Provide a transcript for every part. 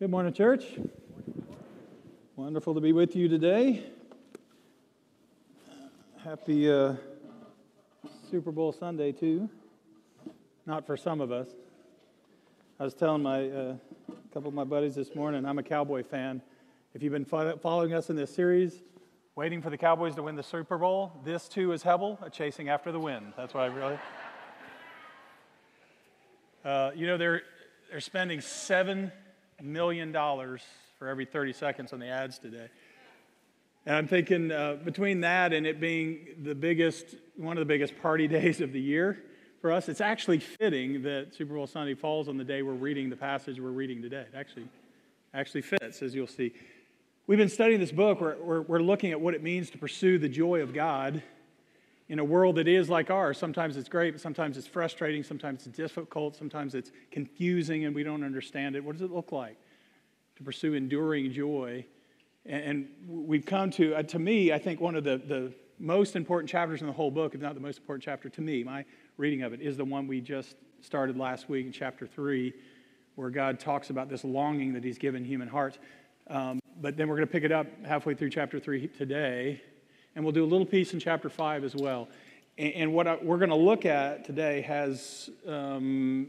Good morning, church. Wonderful to be with you today. Happy uh, Super Bowl Sunday, too. Not for some of us. I was telling my uh, a couple of my buddies this morning, I'm a Cowboy fan. If you've been following us in this series, waiting for the Cowboys to win the Super Bowl, this too is Hebel, a chasing after the wind. That's why I really. Uh, you know, they're, they're spending seven million dollars for every 30 seconds on the ads today. And I'm thinking uh, between that and it being the biggest, one of the biggest party days of the year for us, it's actually fitting that Super Bowl Sunday falls on the day we're reading the passage we're reading today. It actually, actually fits, as you'll see. We've been studying this book. We're, we're, we're looking at what it means to pursue the joy of God in a world that is like ours. Sometimes it's great, but sometimes it's frustrating, sometimes it's difficult, sometimes it's confusing and we don't understand it. What does it look like to pursue enduring joy? And we've come to, uh, to me, I think one of the, the most important chapters in the whole book, if not the most important chapter to me, my reading of it, is the one we just started last week in chapter 3, where God talks about this longing that He's given human hearts. Um, but then we're going to pick it up halfway through chapter 3 today and we'll do a little piece in chapter 5 as well. And, what I, we're going to look at today has um,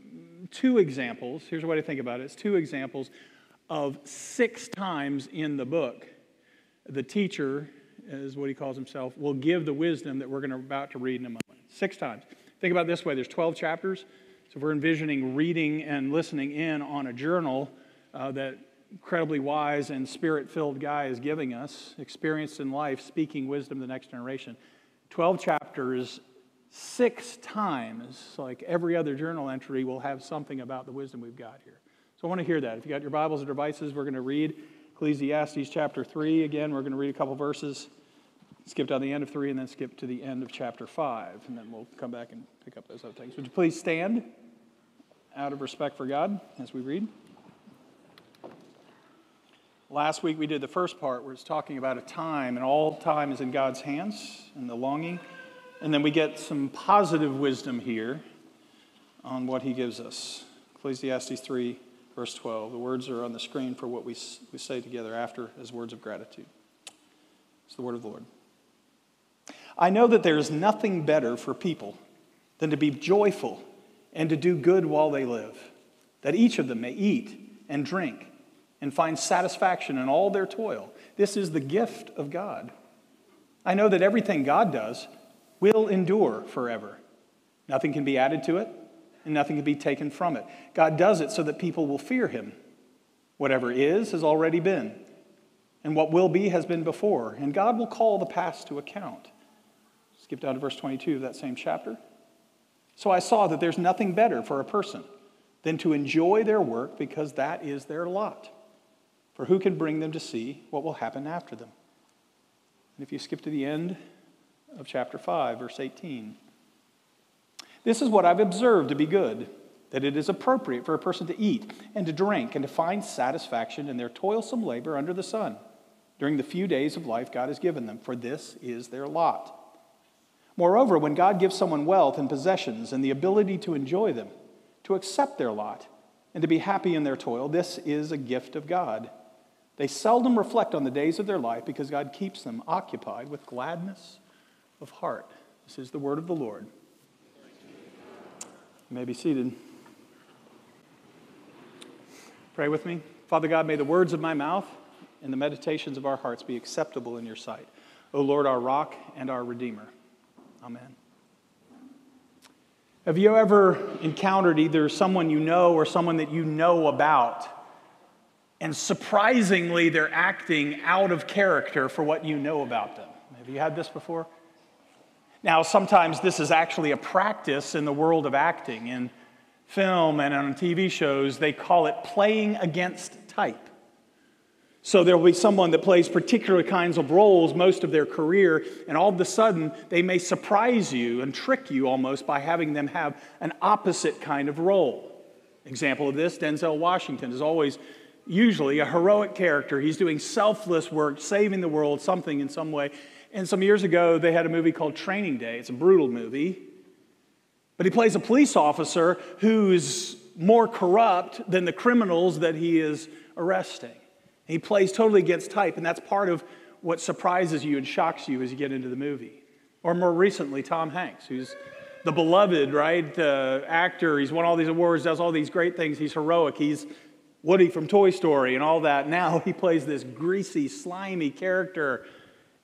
two examples. Here's what I think about it it's two examples of six times in the book. The teacher, is what he calls himself, will give the wisdom that we're going to about to read in a moment. Six times. Think about this way there's 12 chapters. So if we're envisioning reading and listening in on a journal uh, that incredibly wise and spirit filled guy is giving us, experienced in life, speaking wisdom to the next generation. 12 chapters, six times, like every other journal entry, will have something about the wisdom we've got here. So I want to hear that. If you got your Bibles or devices, we're going to read Ecclesiastes chapter 3. Again, we're going to read a couple verses, skip down the end of 3, and then skip to the end of chapter 5. And then we'll come back and pick up those other things. Would you please stand out of respect for God as we read? Last week we did the first part where it's talking about a time, and all time is in God's hands and the longing. And then we get some positive wisdom here on what he gives us. Ecclesiastes 3, verse 12. The words are on the screen for what we, we say together after as words of gratitude. It's the word of the Lord. I know that there is nothing better for people than to be joyful and to do good while they live, that each of them may eat and drink and find satisfaction in all their toil. This is the gift of God. I know that everything God does will endure forever. Nothing can be added to it, and nothing can be taken from it. God does it so that people will fear him. Whatever is has already been, and what will be has been before, and God will call the past to account. Skip down to verse 22 of that same chapter. So I saw that there's nothing better for a person than to enjoy their work because that is their lot. For who can bring them to see what will happen after them? And if you skip to the end of chapter 5, verse 18, this is what I've observed to be good that it is appropriate for a person to eat and to drink and to find satisfaction in their toilsome labor under the sun during the few days of life God has given them, for this is their lot. Moreover, when God gives someone wealth and possessions and the ability to enjoy them, to accept their lot, and to be happy in their toil, this is a gift of God. They seldom reflect on the days of their life because God keeps them occupied with gladness of heart. This is the word of the Lord. You may be seated. Pray with me. Father God, may the words of my mouth and the meditations of our hearts be acceptable in your sight. O Lord, our rock and our redeemer. Amen. Have you ever encountered either someone you know or someone that you know about? And surprisingly, they're acting out of character for what you know about them. Have you had this before? Now, sometimes this is actually a practice in the world of acting. In film and on TV shows, they call it playing against type. So there will be someone that plays particular kinds of roles most of their career, and all of a sudden they may surprise you and trick you almost by having them have an opposite kind of role. Example of this Denzel Washington is always usually a heroic character. He's doing selfless work, saving the world, something in some way. And some years ago, they had a movie called Training Day. It's a brutal movie. But he plays a police officer who's more corrupt than the criminals that he is arresting. He plays totally against type, and that's part of what surprises you and shocks you as you get into the movie. Or more recently, Tom Hanks, who's the beloved, right, uh, actor. He's won all these awards, does all these great things. He's heroic. He's Woody from Toy Story and all that. Now he plays this greasy, slimy character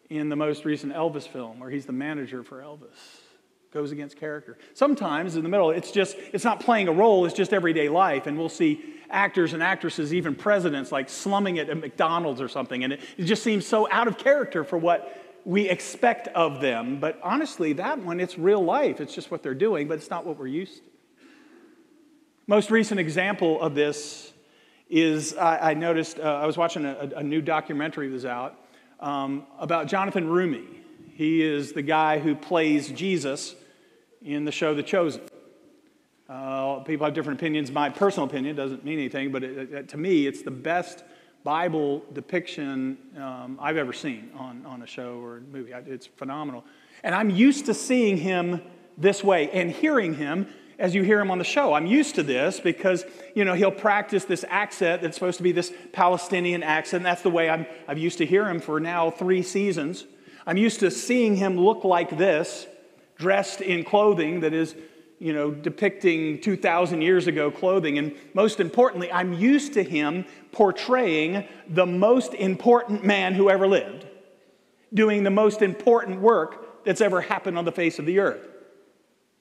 in the most recent Elvis film, where he's the manager for Elvis. Goes against character. Sometimes in the middle, it's just, it's not playing a role, it's just everyday life. And we'll see actors and actresses, even presidents, like slumming it at McDonald's or something. And it, it just seems so out of character for what we expect of them. But honestly, that one, it's real life. It's just what they're doing, but it's not what we're used to. Most recent example of this is I, I noticed, uh, I was watching a, a, new documentary that was out um, about Jonathan Roumie. He is the guy who plays Jesus in the show The Chosen. Uh, people have different opinions. My personal opinion doesn't mean anything, but it, it, to me, it's the best Bible depiction um, I've ever seen on, on a show or movie. It's phenomenal. And I'm used to seeing him this way and hearing him as you hear him on the show. I'm used to this because, you know, he'll practice this accent that's supposed to be this Palestinian accent. That's the way I'm, I've used to hear him for now three seasons. I'm used to seeing him look like this, dressed in clothing that is, you know, depicting 2,000 years ago clothing. And most importantly, I'm used to him portraying the most important man who ever lived, doing the most important work that's ever happened on the face of the earth.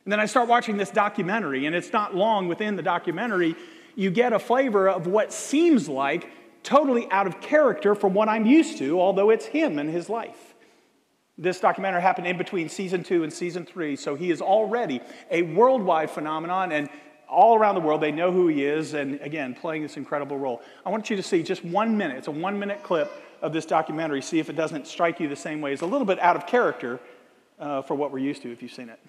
And then I start watching this documentary, and it's not long within the documentary, you get a flavor of what seems like totally out of character from what I'm used to, although it's him and his life. This documentary happened in between season two and season three, so he is already a worldwide phenomenon, and all around the world they know who he is, and again, playing this incredible role. I want you to see just one minute, it's a one minute clip of this documentary, see if it doesn't strike you the same way. It's a little bit out of character uh, for what we're used to if you've seen it.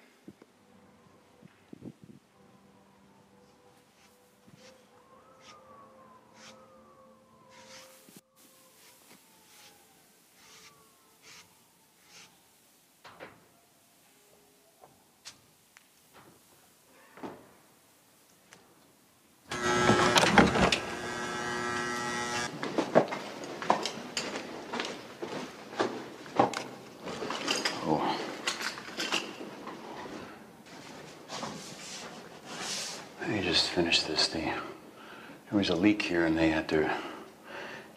Was a leak here and they had to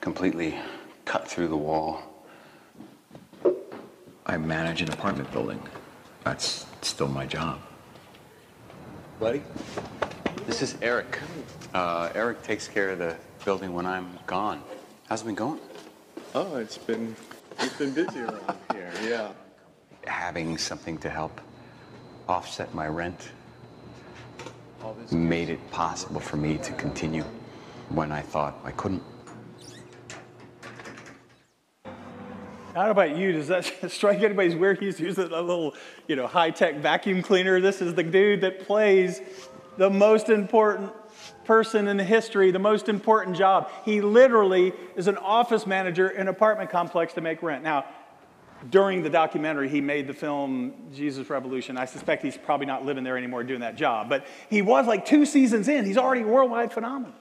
completely cut through the wall. I manage an apartment building. That's still my job. Buddy? This is Eric. Uh, Eric takes care of the building when I'm gone. How's it been going? Oh, it's been it's been busy around here. Yeah. Having something to help offset my rent made it possible for me to continue when I thought I couldn't. Know about you. Does that strike anybody's weird? He's using a little, you know, high-tech vacuum cleaner. This is the dude that plays the most important person in history, the most important job. He literally is an office manager in an apartment complex to make rent. Now, during the documentary, he made the film Jesus Revolution. I suspect he's probably not living there anymore doing that job, but he was like two seasons in. He's already a worldwide phenomenon.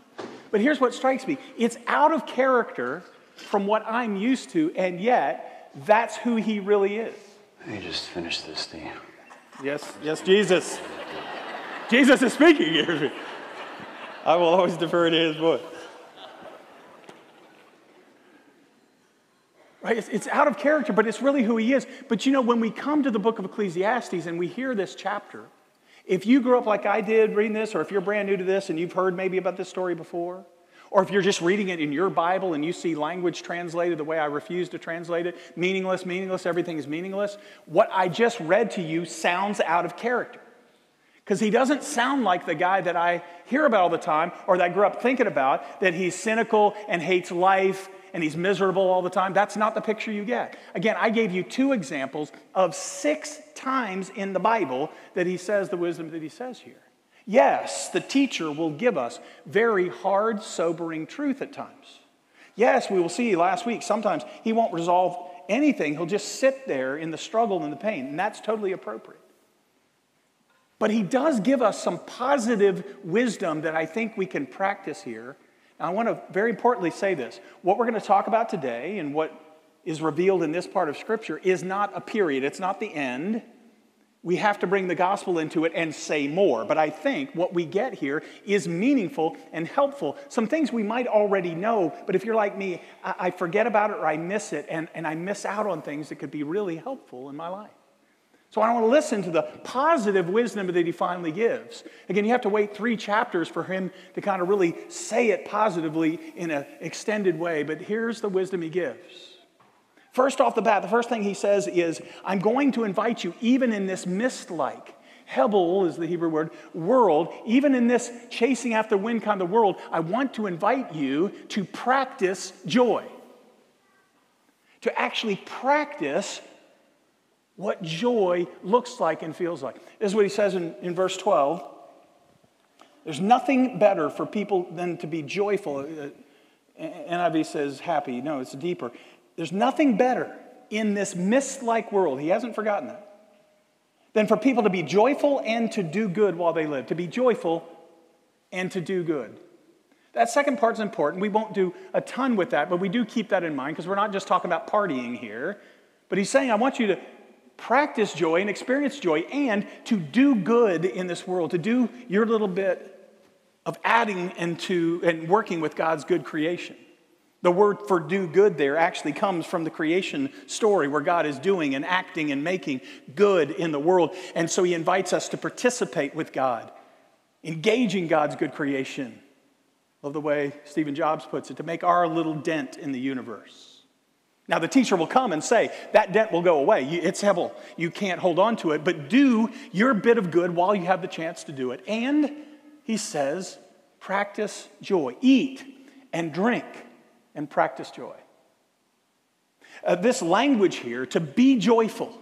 But here's what strikes me it's out of character from what I'm used to, and yet that's who he really is. Let me just finish this thing. Yes, yes, Jesus. Jesus is speaking here. I will always defer to his voice. Right? It's, it's out of character, but it's really who he is. But you know, when we come to the book of Ecclesiastes and we hear this chapter, if you grew up like I did reading this, or if you're brand new to this and you've heard maybe about this story before, or if you're just reading it in your Bible and you see language translated the way I refuse to translate it, meaningless, meaningless, everything is meaningless, what I just read to you sounds out of character. Because he doesn't sound like the guy that I hear about all the time or that I grew up thinking about, that he's cynical and hates life and he's miserable all the time. That's not the picture you get. Again, I gave you two examples of six times in the Bible that he says the wisdom that he says here. Yes, the teacher will give us very hard, sobering truth at times. Yes, we will see last week, sometimes he won't resolve anything. He'll just sit there in the struggle and the pain, and that's totally appropriate. But he does give us some positive wisdom that I think we can practice here. Now, I want to very importantly say this. What we're going to talk about today and what is revealed in this part of Scripture is not a period, it's not the end. We have to bring the gospel into it and say more. But I think what we get here is meaningful and helpful. Some things we might already know, but if you're like me, I forget about it or I miss it, and, and I miss out on things that could be really helpful in my life. So I want to listen to the positive wisdom that he finally gives. Again, you have to wait three chapters for him to kind of really say it positively in an extended way, but here's the wisdom he gives. First off the bat, the first thing he says is, I'm going to invite you, even in this mist like, Hebel is the Hebrew word, world, even in this chasing after wind kind of world, I want to invite you to practice joy. To actually practice what joy looks like and feels like. This is what he says in, in verse 12. There's nothing better for people than to be joyful. Uh, NIV says happy. No, it's deeper. There's nothing better in this mist like world, he hasn't forgotten that, than for people to be joyful and to do good while they live. To be joyful and to do good. That second part's important. We won't do a ton with that, but we do keep that in mind because we're not just talking about partying here. But he's saying, I want you to practice joy and experience joy and to do good in this world, to do your little bit of adding into and working with God's good creation. The word for do good there actually comes from the creation story where God is doing and acting and making good in the world. And so he invites us to participate with God, engaging God's good creation. Love the way Stephen Jobs puts it to make our little dent in the universe. Now, the teacher will come and say, that dent will go away. It's Hebel. You can't hold on to it, but do your bit of good while you have the chance to do it. And he says, practice joy. Eat and drink and practice joy. Uh, this language here, to be joyful,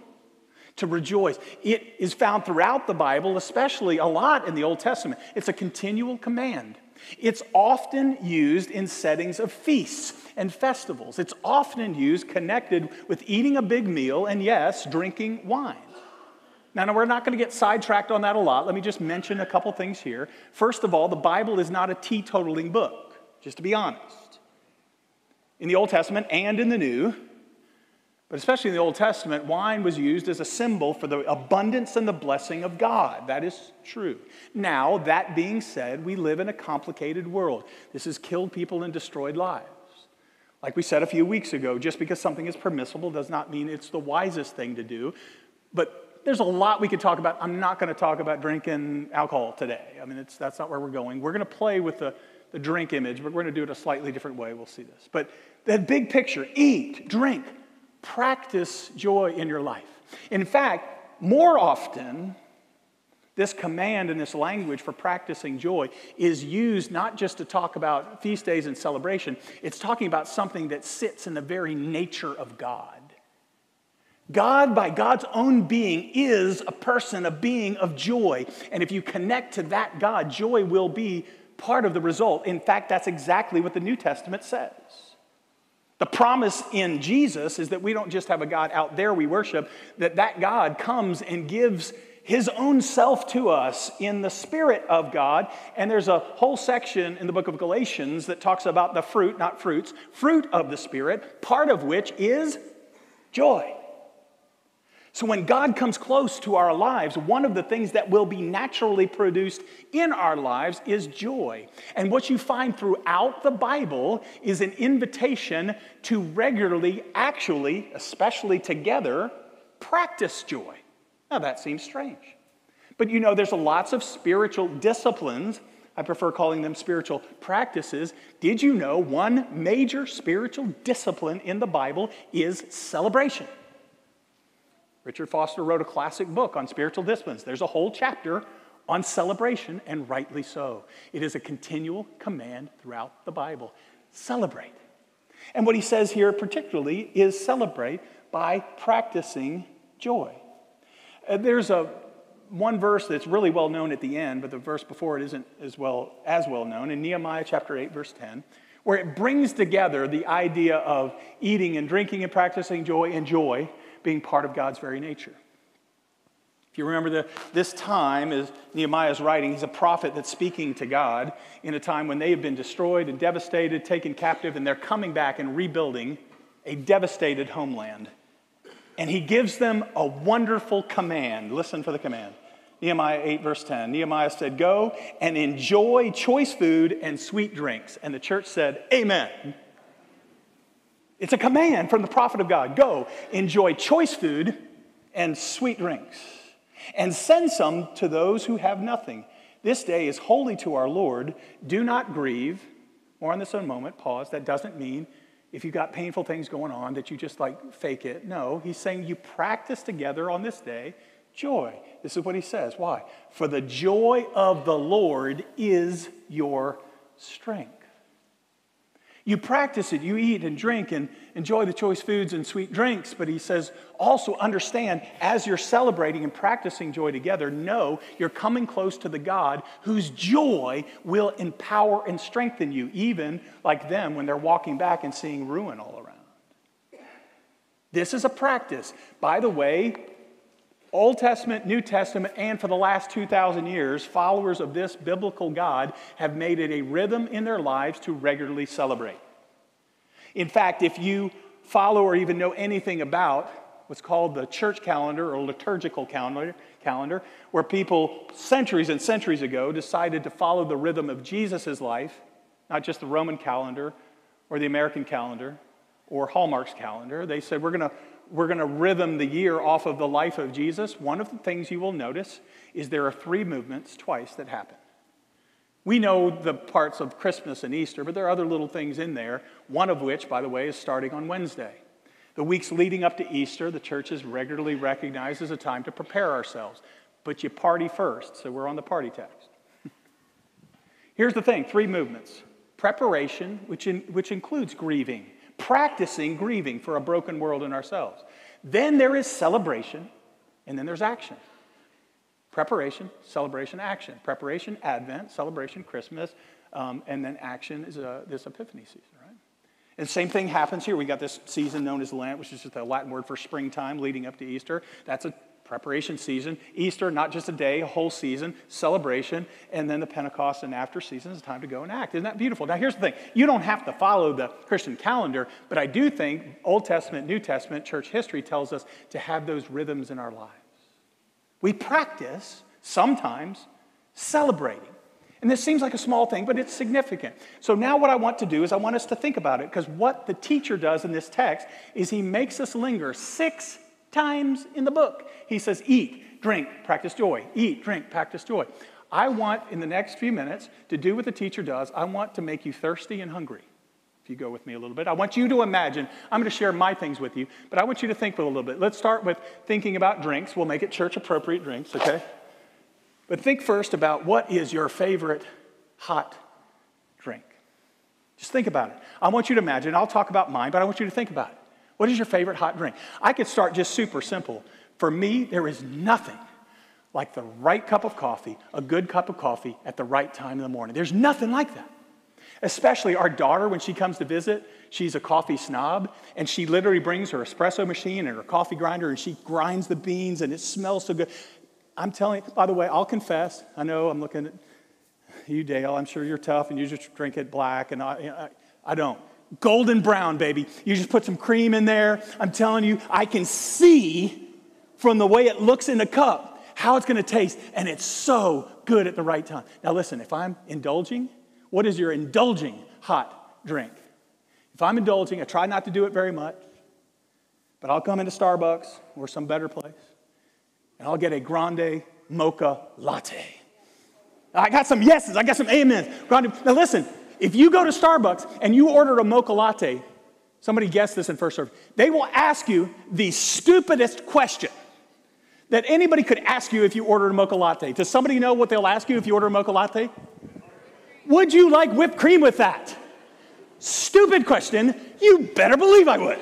to rejoice, it is found throughout the Bible, especially a lot in the Old Testament. It's a continual command. It's often used in settings of feasts and festivals. It's often used connected with eating a big meal and, yes, drinking wine. Now, now we're not going to get sidetracked on that a lot. Let me just mention a couple things here. First of all, the Bible is not a teetotaling book, just to be honest. In the Old Testament and in the New, but especially in the Old Testament, wine was used as a symbol for the abundance and the blessing of God. That is true. Now, that being said, we live in a complicated world. This has killed people and destroyed lives. Like we said a few weeks ago, just because something is permissible does not mean it's the wisest thing to do. But there's a lot we could talk about. I'm not going to talk about drinking alcohol today. I mean, that's not where we're going. We're going to play with the, the drink image, but we're going to do it a slightly different way. We'll see this. But that big picture eat, drink, practice joy in your life. In fact, more often, this command and this language for practicing joy is used not just to talk about feast days and celebration, it's talking about something that sits in the very nature of God. God, by God's own being, is a person, a being of joy. And if you connect to that God, joy will be part of the result. In fact, that's exactly what the New Testament says. The promise in Jesus is that we don't just have a God out there we worship, that that God comes and gives his own self to us in the spirit of God. And there's a whole section in the book of Galatians that talks about the fruit, not fruits, fruit of the spirit, part of which is joy. So, when God comes close to our lives, one of the things that will be naturally produced in our lives is joy. And what you find throughout the Bible is an invitation to regularly, actually, especially together, practice joy. Now, that seems strange. But you know, there's lots of spiritual disciplines. I prefer calling them spiritual practices. Did you know one major spiritual discipline in the Bible is celebration? Richard Foster wrote a classic book on spiritual disciplines. There's a whole chapter on celebration, and rightly so. It is a continual command throughout the Bible. Celebrate. And what he says here, particularly, is celebrate by practicing joy. Uh, there's a one verse that's really well known at the end, but the verse before it isn't as well as well known in Nehemiah chapter 8, verse 10, where it brings together the idea of eating and drinking and practicing joy and joy being part of God's very nature. If you remember the, this time is Nehemiah's writing, he's a prophet that's speaking to God in a time when they have been destroyed and devastated, taken captive, and they're coming back and rebuilding a devastated homeland. And he gives them a wonderful command. Listen for the command. Nehemiah 8, verse 10. Nehemiah said, Go and enjoy choice food and sweet drinks. And the church said, Amen. It's a command from the prophet of God. Go, enjoy choice food and sweet drinks and send some to those who have nothing. This day is holy to our Lord. Do not grieve. More on this in a moment. Pause. That doesn't mean if you've got painful things going on that you just like fake it. No, he's saying you practice together on this day joy. This is what he says. Why? For the joy of the Lord is your strength. You practice it, you eat and drink and enjoy the choice foods and sweet drinks. But he says, also understand as you're celebrating and practicing joy together, know you're coming close to the God whose joy will empower and strengthen you, even like them when they're walking back and seeing ruin all around. This is a practice. By the way, Old Testament, New Testament, and for the last 2,000 years, followers of this biblical God have made it a rhythm in their lives to regularly celebrate. In fact, if you follow or even know anything about what's called the church calendar or liturgical calendar, calendar where people centuries and centuries ago decided to follow the rhythm of Jesus' life, not just the Roman calendar or the American calendar or Hallmark's calendar. They said, we're going we're going to rhythm the year off of the life of Jesus, one of the things you will notice is there are three movements twice that happen. We know the parts of Christmas and Easter, but there are other little things in there, one of which, by the way, is starting on Wednesday. The weeks leading up to Easter, the church is regularly recognized as a time to prepare ourselves. But you party first, so we're on the party text. Here's the thing three movements preparation, which, in, which includes grieving practicing grieving for a broken world and ourselves. Then there is celebration, and then there's action. Preparation, celebration, action. Preparation, Advent, celebration, Christmas, um, and then action is uh, this Epiphany season, right? And same thing happens here. We got this season known as Lent, which is just a Latin word for springtime leading up to Easter. That's a preparation season. Easter, not just a day, a whole season, celebration, and then the Pentecost and after season is time to go and act. Isn't that beautiful? Now, here's the thing you don't have to follow the Christian calendar, but I do think Old Testament, New Testament, church history tells us to have those rhythms in our lives. We practice sometimes celebrating. And this seems like a small thing, but it's significant. So now what I want to do is I want us to think about it because what the teacher does in this text is he makes us linger six times in the book. He says, Eat, drink, practice joy. Eat, drink, practice joy. I want, in the next few minutes, to do what the teacher does. I want to make you thirsty and hungry. If you go with me a little bit, I want you to imagine, I'm going to share my things with you, but I want you to think a little bit. Let's start with thinking about drinks. We'll make it church appropriate drinks, okay? But think first about what is your favorite hot drink. Just think about it. I want you to imagine, I'll talk about mine, but I want you to think about it. What is your favorite hot drink? I could start just super simple. For me, there is nothing like the right cup of coffee, a good cup of coffee at the right time in the morning. There's nothing like that. Especially our daughter, when she comes to visit, she's a coffee snob, and she literally brings her espresso machine and her coffee grinder, and she grinds the beans, and it smells so good. I'm telling you, by the way, I'll confess, I know I'm looking at you, Dale, I'm sure you're tough, and you just drink it black, and I, I, I don't golden brown, baby. You just put some cream in there. I'm telling you, I can see from the way it looks in the cup how it's going to taste, and it's so good at the right time. Now, listen, if I'm indulging, what is your indulging hot drink? If I'm indulging, I try not to do it very much, but I'll come into Starbucks or some better place, and I'll get a grande mocha latte. I got some yeses, I got some amens. Grande. Now, listen, if you go to Starbucks and you order a mocha latte, somebody guessed this in first service, they will ask you the stupidest question that anybody could ask you if you ordered a mocha latte. Does somebody know what they'll ask you if you order a mocha latte? Would you like whipped cream with that? Stupid question. You better believe I would.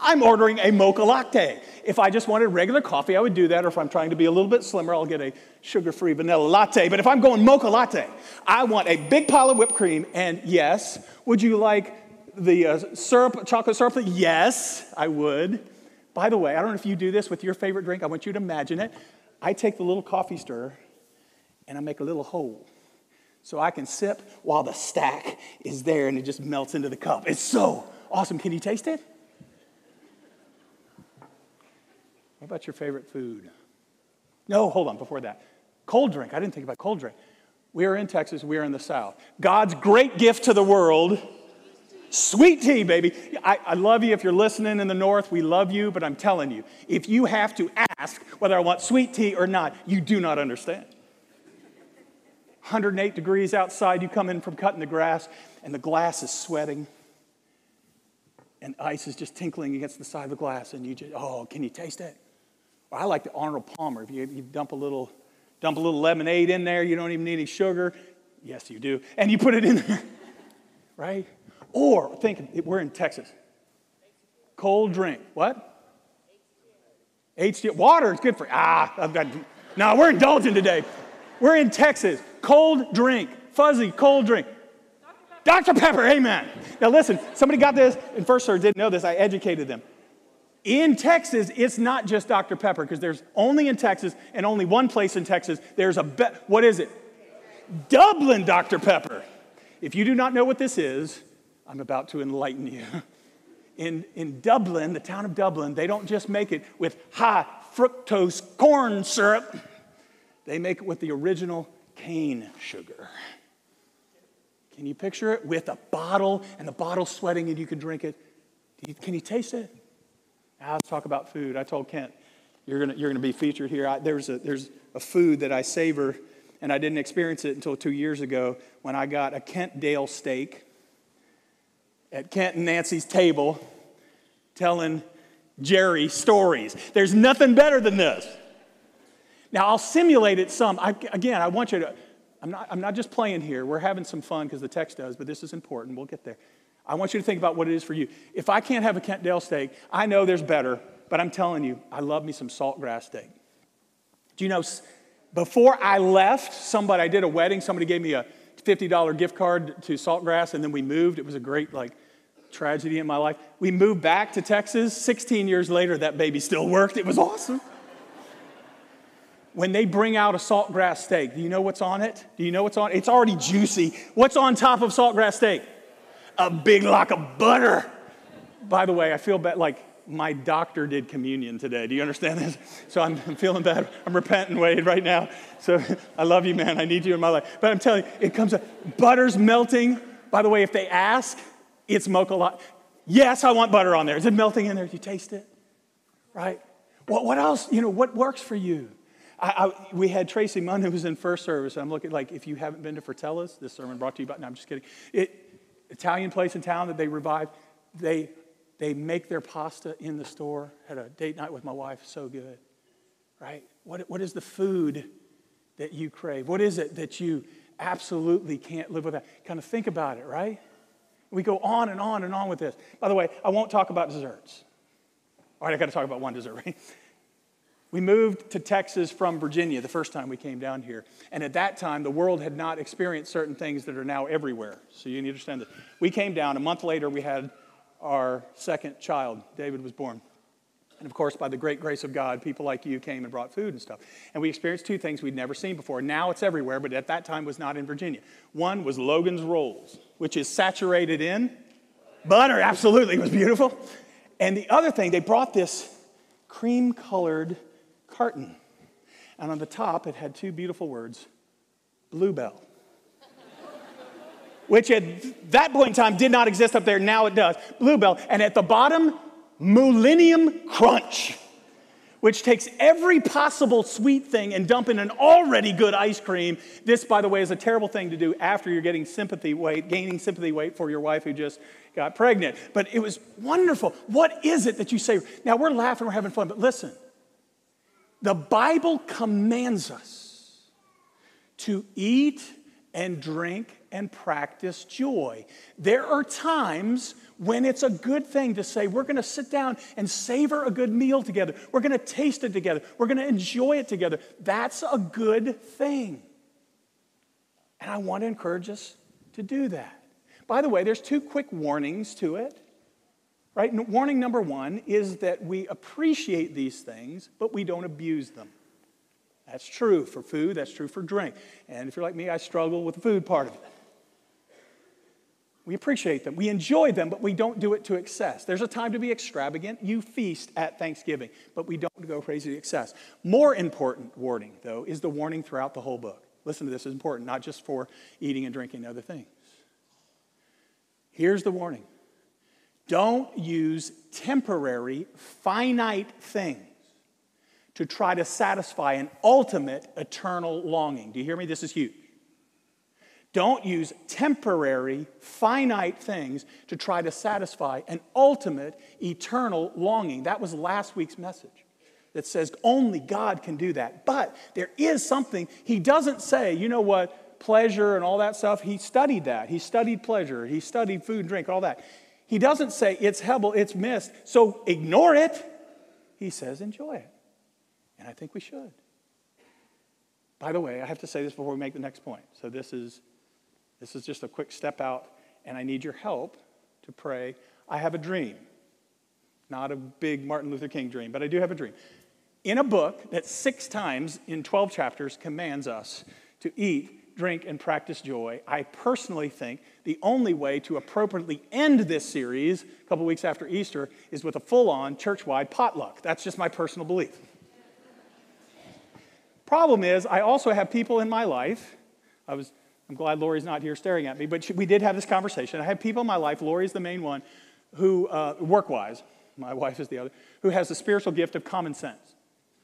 I'm ordering a mocha latte. If I just wanted regular coffee, I would do that. Or if I'm trying to be a little bit slimmer, I'll get a sugar free vanilla latte. But if I'm going mocha latte, I want a big pile of whipped cream. And yes, would you like the uh, syrup, chocolate syrup? Yes, I would. By the way, I don't know if you do this with your favorite drink. I want you to imagine it. I take the little coffee stirrer and I make a little hole so I can sip while the stack is there and it just melts into the cup. It's so awesome. Can you taste it? What about your favorite food? No, hold on, before that. Cold drink. I didn't think about cold drink. We are in Texas, we are in the South. God's great gift to the world sweet tea, baby. I, I, love you if you're listening in the North. We love you, but I'm telling you, if you have to ask whether I want sweet tea or not, you do not understand. 108 degrees outside, you come in from cutting the grass, and the glass is sweating, and ice is just tinkling against the side of the glass, and you just, oh, can you taste it? I like the Arnold Palmer. If you, you dump a little, dump a little lemonade in there, you don't even need any sugar. Yes, you do. And you put it in there, right? Or think we're in Texas. Cold drink. What? HDL. Water is good for ah. I've got no. We're indulging today. We're in Texas. Cold drink. Fuzzy cold drink. Dr. Pepper. Amen. Now listen. Somebody got this in first service. Didn't know this. I educated them. In Texas, it's not just Dr. Pepper because there's only in Texas and only one place in Texas. There's a be- what is it? Dublin Dr. Pepper. If you do not know what this is, I'm about to enlighten you. In, in Dublin, the town of Dublin, they don't just make it with high fructose corn syrup, they make it with the original cane sugar. Can you picture it? With a bottle and the bottle sweating and you can drink it. Can you taste it? Now let's talk about food. I told Kent, you're going you're gonna be featured here. I, there's, a, there's a food that I savor, and I didn't experience it until two years ago when I got a Kent Dale steak at Kent and Nancy's table telling Jerry stories. There's nothing better than this. Now, I'll simulate it some. I, again, I want you to, I'm not, I'm not just playing here. We're having some fun because the text does, but this is important. We'll get there. I want you to think about what it is for you. If I can't have a Kent Dale steak, I know there's better, but I'm telling you, I love me some saltgrass steak. Do you know, before I left, somebody, I did a wedding, somebody gave me a $50 gift card to Saltgrass, and then we moved. It was a great, like, tragedy in my life. We moved back to Texas. 16 years later, that baby still worked. It was awesome. When they bring out a saltgrass steak, do you know what's on it? Do you know what's on it? It's already juicy. What's on top of saltgrass steak? A big lock of butter. By the way, I feel bad, like my doctor did communion today. Do you understand this? So I'm, I'm, feeling bad. I'm repenting, Wade, right now. So I love you, man. I need you in my life. But I'm telling you, it comes up. Butter's melting. By the way, if they ask, it's mocha latte. Yes, I want butter on there. Is it melting in there? Do you taste it? Right? What, what else? You know, what works for you? I, I, we had Tracy Munn who was in first service. I'm looking like if you haven't been to Fratella's, this sermon brought to you by, no, I'm just kidding. It, Italian place in town that they revived. They they make their pasta in the store. Had a date night with my wife, so good. Right? What, what is the food that you crave? What is it that you absolutely can't live without? Kind of think about it, right? We go on and on and on with this. By the way, I won't talk about desserts. All right, I got to talk about one dessert, right? We moved to Texas from Virginia the first time we came down here. And at that time, the world had not experienced certain things that are now everywhere. So you need to understand this. We came down, a month later, we had our second child. David was born. And of course, by the great grace of God, people like you came and brought food and stuff. And we experienced two things we'd never seen before. Now it's everywhere, but at that time was not in Virginia. One was Logan's Rolls, which is saturated in butter. Absolutely, it was beautiful. And the other thing, they brought this cream colored carton. And on the top, it had two beautiful words Bluebell which at that point in time did not exist up there. Now it does. Bluebell. And at the bottom, Millennium Crunch, which takes every possible sweet thing and dump in an already good ice cream. This, by the way, is a terrible thing to do after you're getting sympathy weight, gaining sympathy weight for your wife who just got pregnant. But it was wonderful. What is it that you say? Now we're laughing, we're having fun, but listen. The Bible commands us to eat and drink and practice joy. There are times when it's a good thing to say, we're going to sit down and savor a good meal together. We're going to taste it together. We're going to enjoy it together. That's a good thing. And I want to encourage us to do that. By the way, there's two quick warnings to it. Right? Warning number one is that we appreciate these things, but we don't abuse them. That's true for food, that's true for drink. And if you're like me, I struggle with the food part of it. We appreciate them, we enjoy them, but we don't do it to excess. There's a time to be extravagant. You feast at Thanksgiving, but we don't go crazy to excess. More important warning, though, is the warning throughout the whole book. Listen to this, it's important, not just for eating and drinking other things. Here's the warning don't use temporary, finite things to try to satisfy an ultimate eternal longing. Do you hear me? This is huge. Don't use temporary, finite things to try to satisfy an ultimate, eternal longing. That was last week's message that says only God can do that. But there is something, he doesn't say, you know what, pleasure and all that stuff. He studied that. He studied pleasure. He studied food and drink, all that. He doesn't say it's Hebel, it's mist, so ignore it. He says enjoy it. And I think we should. By the way, I have to say this before we make the next point. So this is this is just a quick step out, and I need your help to pray. I have a dream. Not a big Martin Luther King dream, but I do have a dream. In a book that six times in 12 chapters commands us to eat, drink, and practice joy, I personally think the only way to appropriately end this series a couple weeks after Easter is with a full on church wide potluck. That's just my personal belief. Problem is, I also have people in my life. I was I'm glad Lori's not here staring at me, but she, we did have this conversation. I have people in my life, Lori's the main one, who, uh, work wise, my wife is the other, who has the spiritual gift of common sense.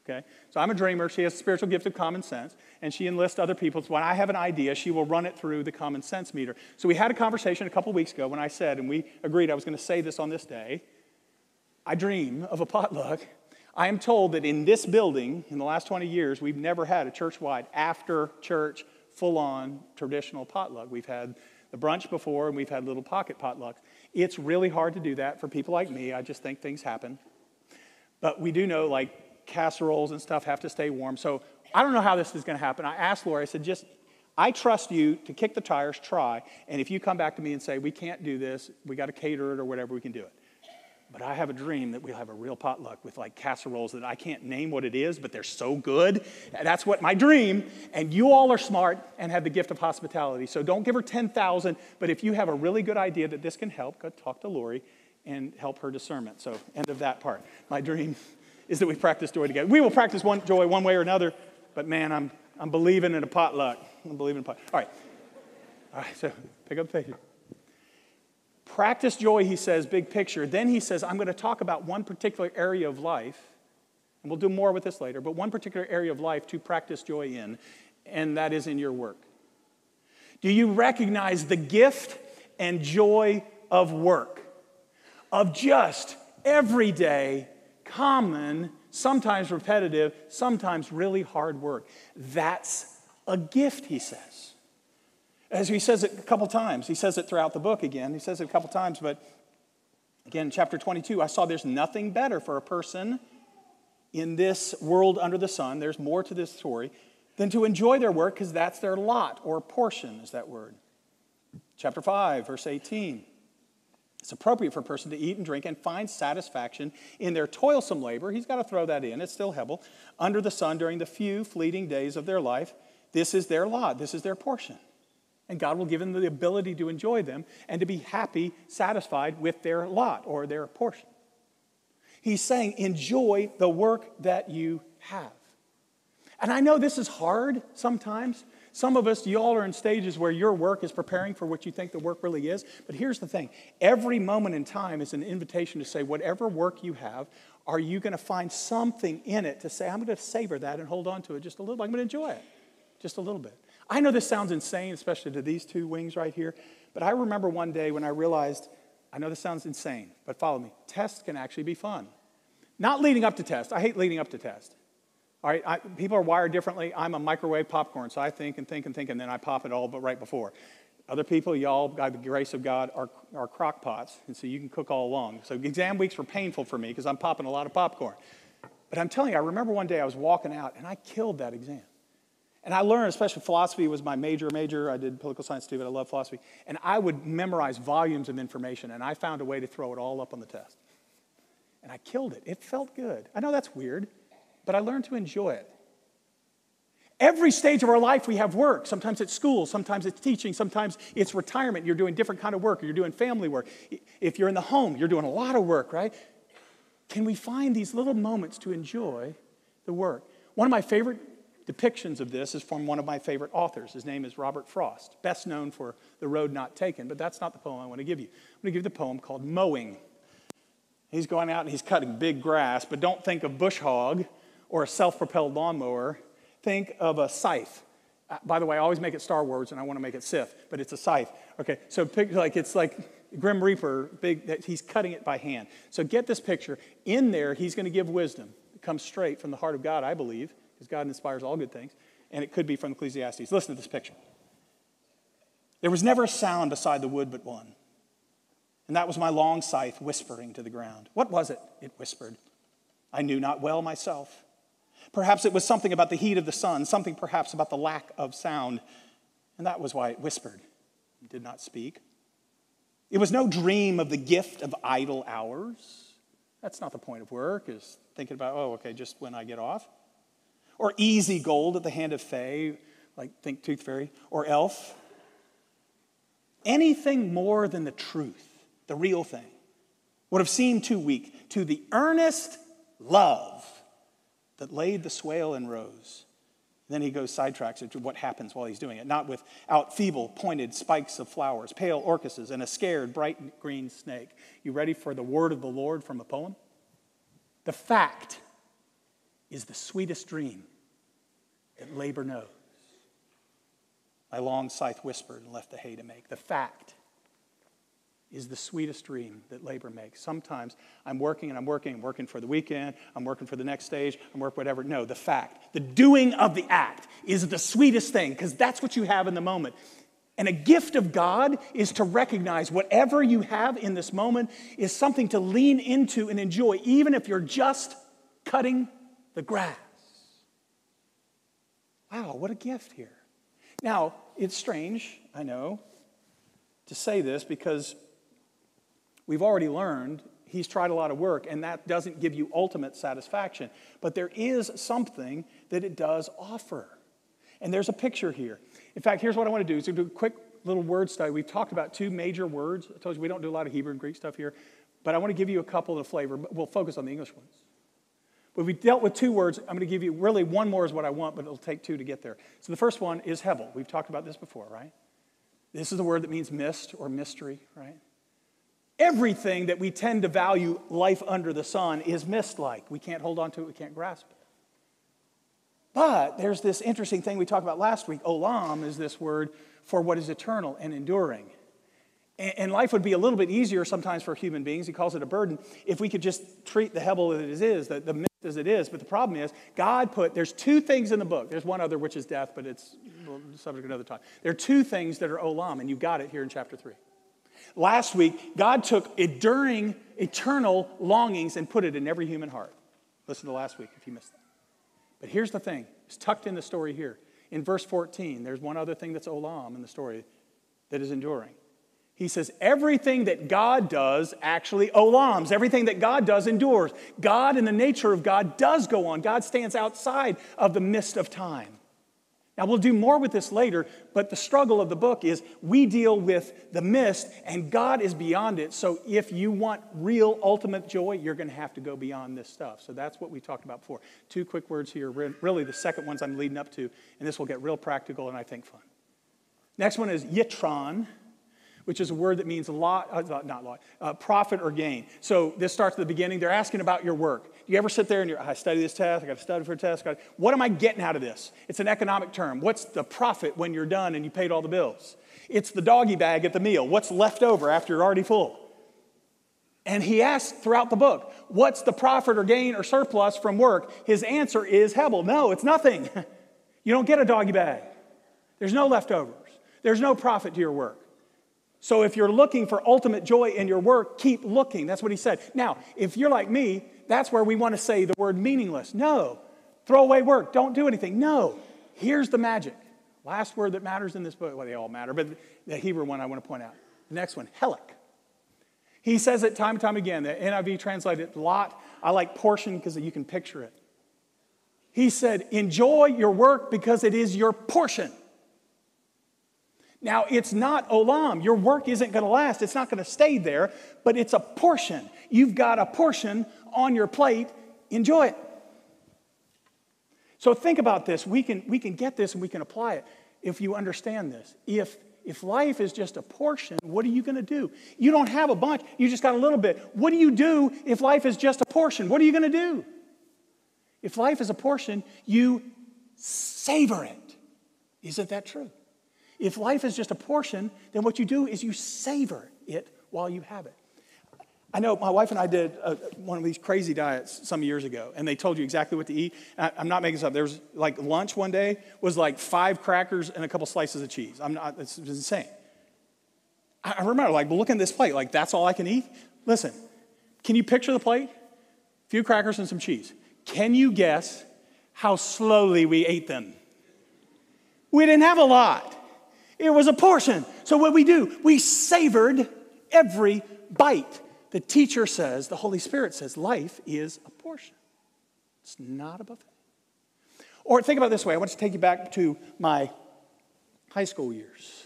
Okay? So I'm a dreamer. She has the spiritual gift of common sense, and she enlists other people. When I have an idea, she will run it through the common sense meter. So we had a conversation a couple weeks ago when I said, and we agreed I was going to say this on this day I dream of a potluck. I am told that in this building, in the last 20 years, we've never had a church wide after church full on traditional potluck. We've had the brunch before and we've had little pocket potlucks. It's really hard to do that for people like me. I just think things happen. But we do know like casseroles and stuff have to stay warm. So I don't know how this is going to happen. I asked Lori, I said, just, I trust you to kick the tires, try. And if you come back to me and say, we can't do this, we got to cater it or whatever, we can do it. But I have a dream that we'll have a real potluck with like casseroles that I can't name what it is, but they're so good. That's what my dream. And you all are smart and have the gift of hospitality. So don't give her 10,000, but if you have a really good idea that this can help, go talk to Lori and help her discernment. So, end of that part. My dream is that we practice joy together. We will practice one joy one way or another, but man, I'm, I'm believing in a potluck. I'm believing in a potluck. All right. All right, so pick up the pace. Practice joy, he says, big picture. Then he says, I'm going to talk about one particular area of life, and we'll do more with this later, but one particular area of life to practice joy in, and that is in your work. Do you recognize the gift and joy of work? Of just everyday, common, sometimes repetitive, sometimes really hard work. That's a gift, he says. As he says it a couple times, he says it throughout the book again. He says it a couple times, but again, chapter 22, I saw there's nothing better for a person in this world under the sun, there's more to this story, than to enjoy their work because that's their lot or portion, is that word. Chapter 5, verse 18. It's appropriate for a person to eat and drink and find satisfaction in their toilsome labor. He's got to throw that in. It's still Hebel. Under the sun during the few fleeting days of their life. This is their lot. This is their portion and God will give them the ability to enjoy them and to be happy, satisfied with their lot or their portion. He's saying, enjoy the work that you have. And I know this is hard sometimes. Some of us, y'all are in stages where your work is preparing for what you think the work really is. But here's the thing every moment in time is an invitation to say, whatever work you have, are you going to find something in it to say, I'm going to savor that and hold on to it just a little bit? I'm going to enjoy it just a little bit. I know this sounds insane, especially to these two wings right here, but I remember one day when I realized, I know this sounds insane, but follow me. Tests can actually be fun. Not leading up to test. I hate leading up to test. All right, I, people are wired differently. I'm a microwave popcorn, so I think and think and think, and then I pop it all but right before. Other people, y'all, by the grace of God, are, are crock pots, and so you can cook all along. So exam weeks were painful for me because I'm popping a lot of popcorn. But I'm telling you, I remember one day I was walking out and I killed that exam. And I learned, especially philosophy was my major major. I did political science too, but I love philosophy. And I would memorize volumes of information, and I found a way to throw it all up on the test. And I killed it. It felt good. I know that's weird, but I learned to enjoy it. Every stage of our life, we have work. Sometimes it's school, sometimes it's teaching, sometimes it's retirement. You're doing different kind of work, or you're doing family work. If you're in the home, you're doing a lot of work, right? Can we find these little moments to enjoy the work? One of my favorite depictions of this is from one of my favorite authors. His name is Robert Frost, best known for The Road Not Taken, but that's not the poem I want to give you. I'm going to give you the poem called Mowing. He's going out and he's cutting big grass, but don't think of bush hog or a self propelled lawnmower. Think of a scythe. Uh, by the way, I always make it Star Wars and I want to make it Sith, but it's a scythe. Okay, so pick, like it's like Grim Reaper, big, he's cutting it by hand. So get this picture. In there, he's going to give wisdom. It comes straight from the heart of God, I believe because God inspires all good things, and it could be from Ecclesiastes. Listen to this picture. There was never a sound beside the wood but one, and that was my long scythe whispering to the ground. What was it? It whispered. I knew not well myself. Perhaps it was something about the heat of the sun, something perhaps about the lack of sound, and that was why it whispered. It did not speak. It was no dream of the gift of idle hours. That's not the point of work, is thinking about, oh, okay, just when I get off or easy gold at the hand of Fae, like think Tooth Fairy, or Elf. Anything more than the truth, the real thing, would have seemed too weak to the earnest love that laid the swale in rows. Then he goes sidetracks into what happens while he's doing it, not without feeble, pointed spikes of flowers, pale orchises, and a scared, bright green snake. You ready for the word of the Lord from a poem? The fact is the sweetest dream that labor knows. My long scythe whispered and left the hay to make. The fact is the sweetest dream that labor makes. Sometimes I'm working and I'm working, I'm working for the weekend, I'm working for the next stage, I'm working whatever. No, the fact, the doing of the act is the sweetest thing because that's what you have in the moment. And a gift of God is to recognize whatever you have in this moment is something to lean into and enjoy, even if you're just cutting the grass. Wow, what a gift here. Now, it's strange, I know, to say this because we've already learned he's tried a lot of work and that doesn't give you ultimate satisfaction. But there is something that it does offer. And there's a picture here. In fact, here's what I want to do is to do a quick little word study. We've talked about two major words. I told you we don't do a lot of Hebrew and Greek stuff here, but I want to give you a couple of the flavor. But we'll focus on the English ones. But we dealt with two words. I'm going to give you really one more is what I want, but it'll take two to get there. So the first one is hevel. We've talked about this before, right? This is the word that means mist or mystery, right? Everything that we tend to value life under the sun is mist like. We can't hold on to it, we can't grasp it. But there's this interesting thing we talked about last week. Olam is this word for what is eternal and enduring. And life would be a little bit easier sometimes for human beings. He calls it a burden if we could just treat the hevel that it is, the, the as it is. But the problem is, God put, there's two things in the book. There's one other, which is death, but it's subject to another time. There are two things that are olam, and you've got it here in chapter 3. Last week, God took enduring, eternal longings and put it in every human heart. Listen to last week if you missed that. But here's the thing it's tucked in the story here. In verse 14, there's one other thing that's olam in the story that is enduring. He says, everything that God does actually olams. Everything that God does endures. God and the nature of God does go on. God stands outside of the mist of time. Now, we'll do more with this later, but the struggle of the book is we deal with the mist and God is beyond it. So, if you want real ultimate joy, you're going to have to go beyond this stuff. So, that's what we talked about before. Two quick words here, really the second ones I'm leading up to, and this will get real practical and I think fun. Next one is yitron which is a word that means lot, uh, lot, uh, profit or gain. So this starts at the beginning. They're asking about your work. You ever sit there and you're, I study this test, I got to study for a test. What am I getting out of this? It's an economic term. What's the profit when you're done and you paid all the bills? It's the doggy bag at the meal. What's left over after you're already full? And he asks throughout the book, what's the profit or gain or surplus from work? His answer is Hevel. No, it's nothing. you don't get a doggy bag. There's no leftovers. There's no profit to your work. So if you're looking for ultimate joy in your work, keep looking. That's what he said. Now, if you're like me, that's where we want to say the word meaningless. No. Throw away work. Don't do anything. No. Here's the magic. Last word that matters in this book. Well, they all matter, but the Hebrew one I want to point out. The next one, helik. He says it time and time again. The NIV translated it lot. I like portion because you can picture it. He said, enjoy your work because it is your portion. Now, it's not olam. Your work isn't going to last. It's not going to stay there, but it's a portion. You've got a portion on your plate. Enjoy it. So think about this. We can, we can get this and we can apply it if you understand this. If, if life is just a portion, what are you going to do? You don't have a bunch, you just got a little bit. What do you do if life is just a portion? What are you going to do? If life is a portion, you savor it. Isn't that true? If life is just a portion, then what you do is you savor it while you have it. I know my wife and I did a, one of these crazy diets some years ago, and they told you exactly what to eat. I, am not making this up. There was like lunch one day was like five crackers and a couple slices of cheese. I'm not, it's, it's insane. I, I remember like looking at this plate, like that's all I can eat. Listen, can you picture the plate? A few crackers and some cheese. Can you guess how slowly we ate them? We didn't have a lot. It was a portion. So what we do, we savored every bite. The teacher says, the Holy Spirit says, life is a portion. It's not a buffet. Or think about this way. I want to take you back to my high school years.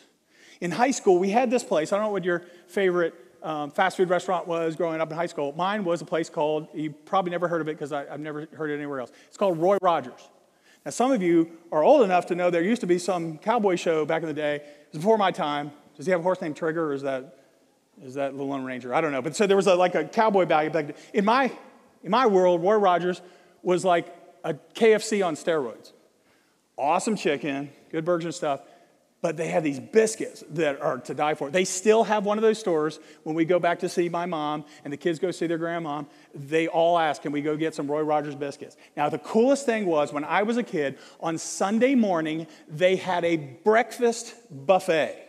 In high school, we had this place. I don't know what your favorite um, fast food restaurant was growing up in high school. Mine was a place called, you probably never heard of it because I've never heard it anywhere else. It's called Roy Rogers. Now, some of you are old enough to know there used to be some cowboy show back in the day. It was before my time. Does he have a horse named Trigger, or is that, is that the Lone Ranger? I don't know. But so there was a, like a cowboy bag. In my, in my world, Roy Rogers was like a KFC on steroids. Awesome chicken, good burgers and stuff but they have these biscuits that are to die for. They still have one of those stores. When we go back to see my mom and the kids go see their grandma, they all ask, Can we go get some Roy Rogers biscuits? Now, the coolest thing was when I was a kid, on Sunday morning, they had a breakfast buffet.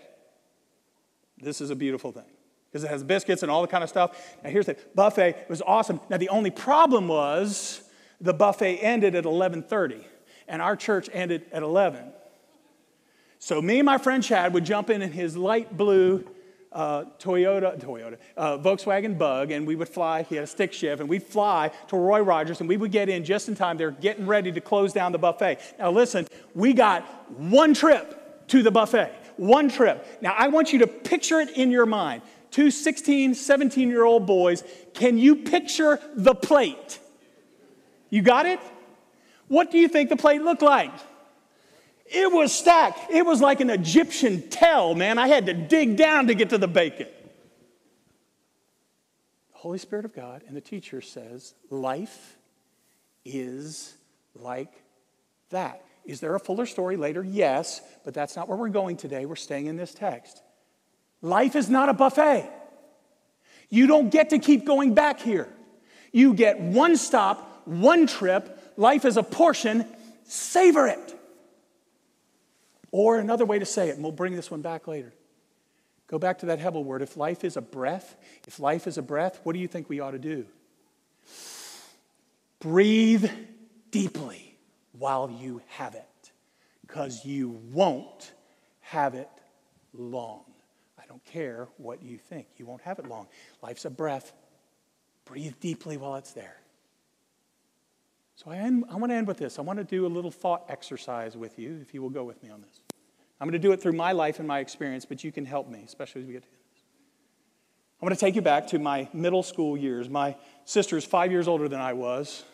This is a beautiful thing because it has biscuits and all the kind of stuff. Now, here's the buffet. It was awesome. Now, the only problem was the buffet ended at 11:30, and our church ended at 11. So me and my friend Chad would jump in in his light blue uh, Toyota, Toyota, uh, Volkswagen Bug, and we would fly. He had a stick shift, and we'd fly to Roy Rogers, and we would get in just in time. They're getting ready to close down the buffet. Now listen, we got one trip to the buffet, one trip. Now I want you to picture it in your mind. Two 16, 17 year old boys, can you picture the plate? You got it? What do you think the plate looked like? It was stacked. It was like an Egyptian tell, man. I had to dig down to get to the bacon. The Holy Spirit of God and the teacher says, life is like that. Is there a fuller story later? Yes, but that's not where we're going today. We're staying in this text. Life is not a buffet. You don't get to keep going back here. You get one stop, one trip. Life is a portion. Savor it. Or another way to say it, and we'll bring this one back later. Go back to that Hebel word. If life is a breath, if life is a breath, what do you think we ought to do? Breathe deeply while you have it, because you won't have it long. I don't care what you think, you won't have it long. Life's a breath. Breathe deeply while it's there. So I, end, I want to end with this. I want to do a little thought exercise with you, if you will go with me on this. I'm going to do it through my life and my experience, but you can help me, especially as we get to this. I'm going to take you back to my middle school years. My sister is five years older than I was.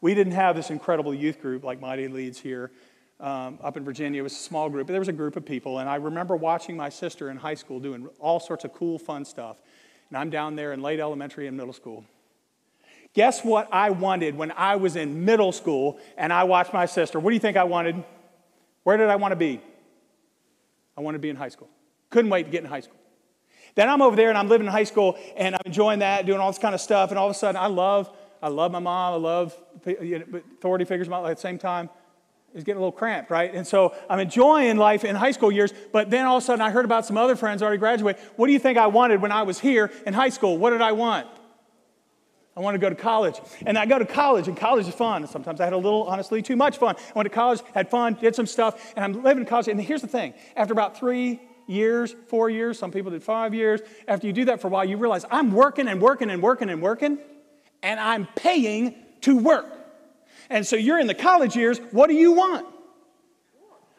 We didn't have this incredible youth group like Mighty Leads here um, up in Virginia. It was a small group, but there was a group of people. And I remember watching my sister in high school doing all sorts of cool, fun stuff. And I'm down there in late elementary and middle school. Guess what I wanted when I was in middle school and I watched my sister? What do you think I wanted? Where did I want to be? I wanted to be in high school. Couldn't wait to get in high school. Then I'm over there and I'm living in high school and I'm enjoying that, doing all this kind of stuff. And all of a sudden, I love, I love my mom. I love authority figures at the same time. It's getting a little cramped, right? And so I'm enjoying life in high school years, but then all of a sudden I heard about some other friends already graduated. What do you think I wanted when I was here in high school? What did I want? I want to go to college. And I go to college, and college is fun. Sometimes I had a little, honestly, too much fun. I went to college, had fun, did some stuff, and I'm living in college. And here's the thing after about three years, four years, some people did five years, after you do that for a while, you realize I'm working and working and working and working, and I'm paying to work. And so you're in the college years. What do you want?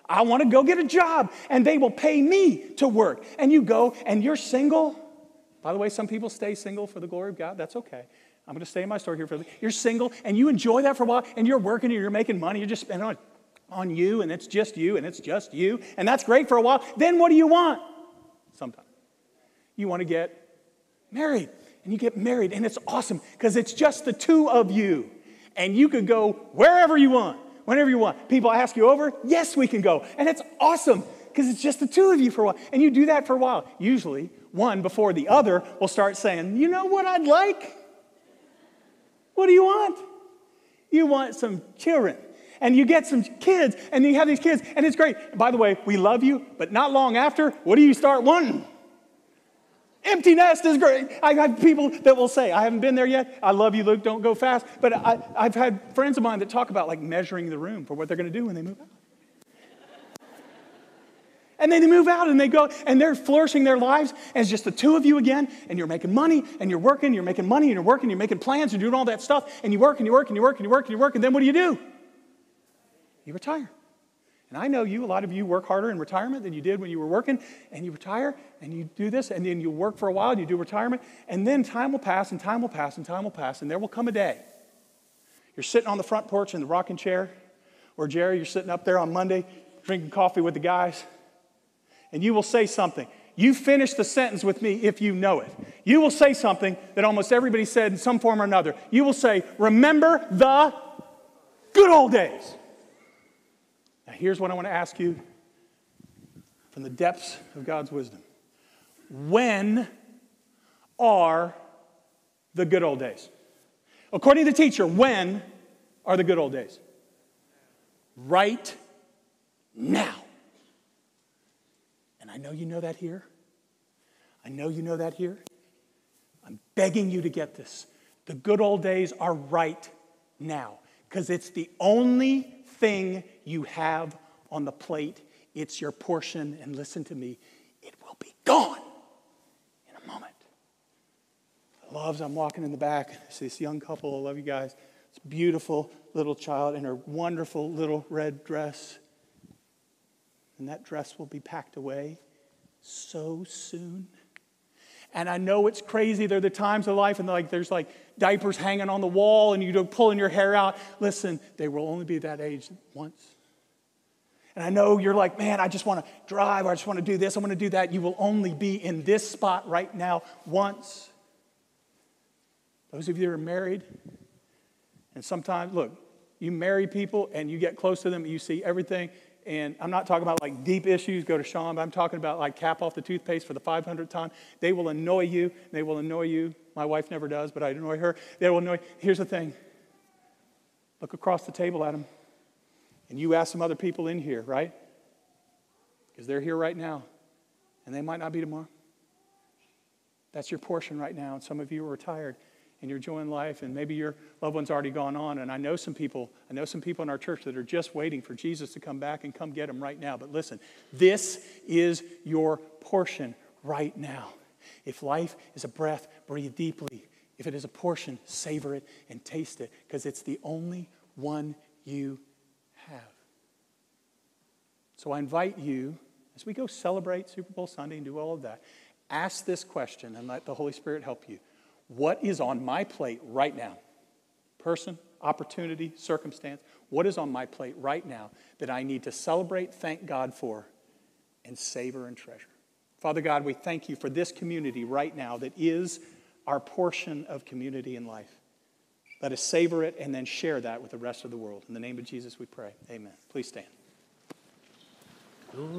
I want to go get a job and they will pay me to work. And you go and you're single. By the way, some people stay single for the glory of God. That's okay. I'm going to stay in my story here for the, you're single and you enjoy that for a while and you're working and you're making money. You're just spending on, on you and it's just you and it's just you. And that's great for a while. Then what do you want? Sometimes you want to get married and you get married and it's awesome because it's just the two of you and you could go wherever you want whenever you want people ask you over yes we can go and it's awesome because it's just the two of you for a while and you do that for a while usually one before the other will start saying you know what i'd like what do you want you want some children and you get some kids and you have these kids and it's great by the way we love you but not long after what do you start wanting Empty nest is great. I have people that will say, I haven't been there yet. I love you, Luke. Don't go fast. But I, have had friends of mine that talk about like measuring the room for what they're going to do when they move out. And then they move out and they go and they're flourishing their lives as just the two of you again. And you're making money and you're working, you're making money and you're working, you're making plans, you're doing all that stuff. And you work and you work and you work and you work and you work. And then what do you do? You retire. And I know you, a lot of you work harder in retirement than you did when you were working, and you retire and you do this, and then you work for a while and you do retirement, and then time will pass and time will pass and time will pass, and there will come a day. You're sitting on the front porch in the rocking chair, or Jerry, you're sitting up there on Monday drinking coffee with the guys, and you will say something. You finish the sentence with me if you know it. You will say something that almost everybody said in some form or another. You will say, Remember the good old days. Now, here's what I want to ask you from the depths of God's wisdom. When are the good old days? According to the teacher, when are the good old days? Right now. I know you know that here. I know you know that here. I'm begging you to get this. The good old days are right now because it's the only thing you have on the plate. It's your portion. And listen to me, it will be gone in a moment. I love, I'm walking in the back. I see this young couple. I love you guys. It's beautiful little child in her wonderful little red dress. And that dress will be packed away so soon. And I know it's crazy. There are the times of life, and like there's like diapers hanging on the wall, and you're pulling your hair out. Listen, they will only be that age once. And I know you're like, man, I just want to drive, I just want to do this, I want to do that. You will only be in this spot right now once. Those of you that are married, and sometimes, look, you marry people and you get close to them, and you see everything, and I'm not talking about like deep issues, go to Sean, but I'm talking about like cap off the toothpaste for the 500th time. They will annoy you. They will annoy you. My wife never does, but I annoy her. They will annoy. Here's the thing look across the table at them, and you ask some other people in here, right? Because they're here right now, and they might not be tomorrow. That's your portion right now, and some of you are retired and you're enjoying life, and maybe your loved one's already gone on. And I know some people, I know some people in our church that are just waiting for Jesus to come back and come get them right now. But listen, this is your portion right now. If life is a breath, breathe deeply. If it is a portion, savor it and taste it, because it's the only one you have. So I invite you, as we go celebrate Super Bowl Sunday and do all of that, ask this question and let the Holy Spirit help you. What is on my plate right now? Person, opportunity, circumstance. What is on my plate right now that I need to celebrate, thank God for, and savor and treasure? Father God, we thank you for this community right now that is our portion of community in life. Let us savor it and then share that with the rest of the world. In the name of Jesus, we pray. Amen. Please stand.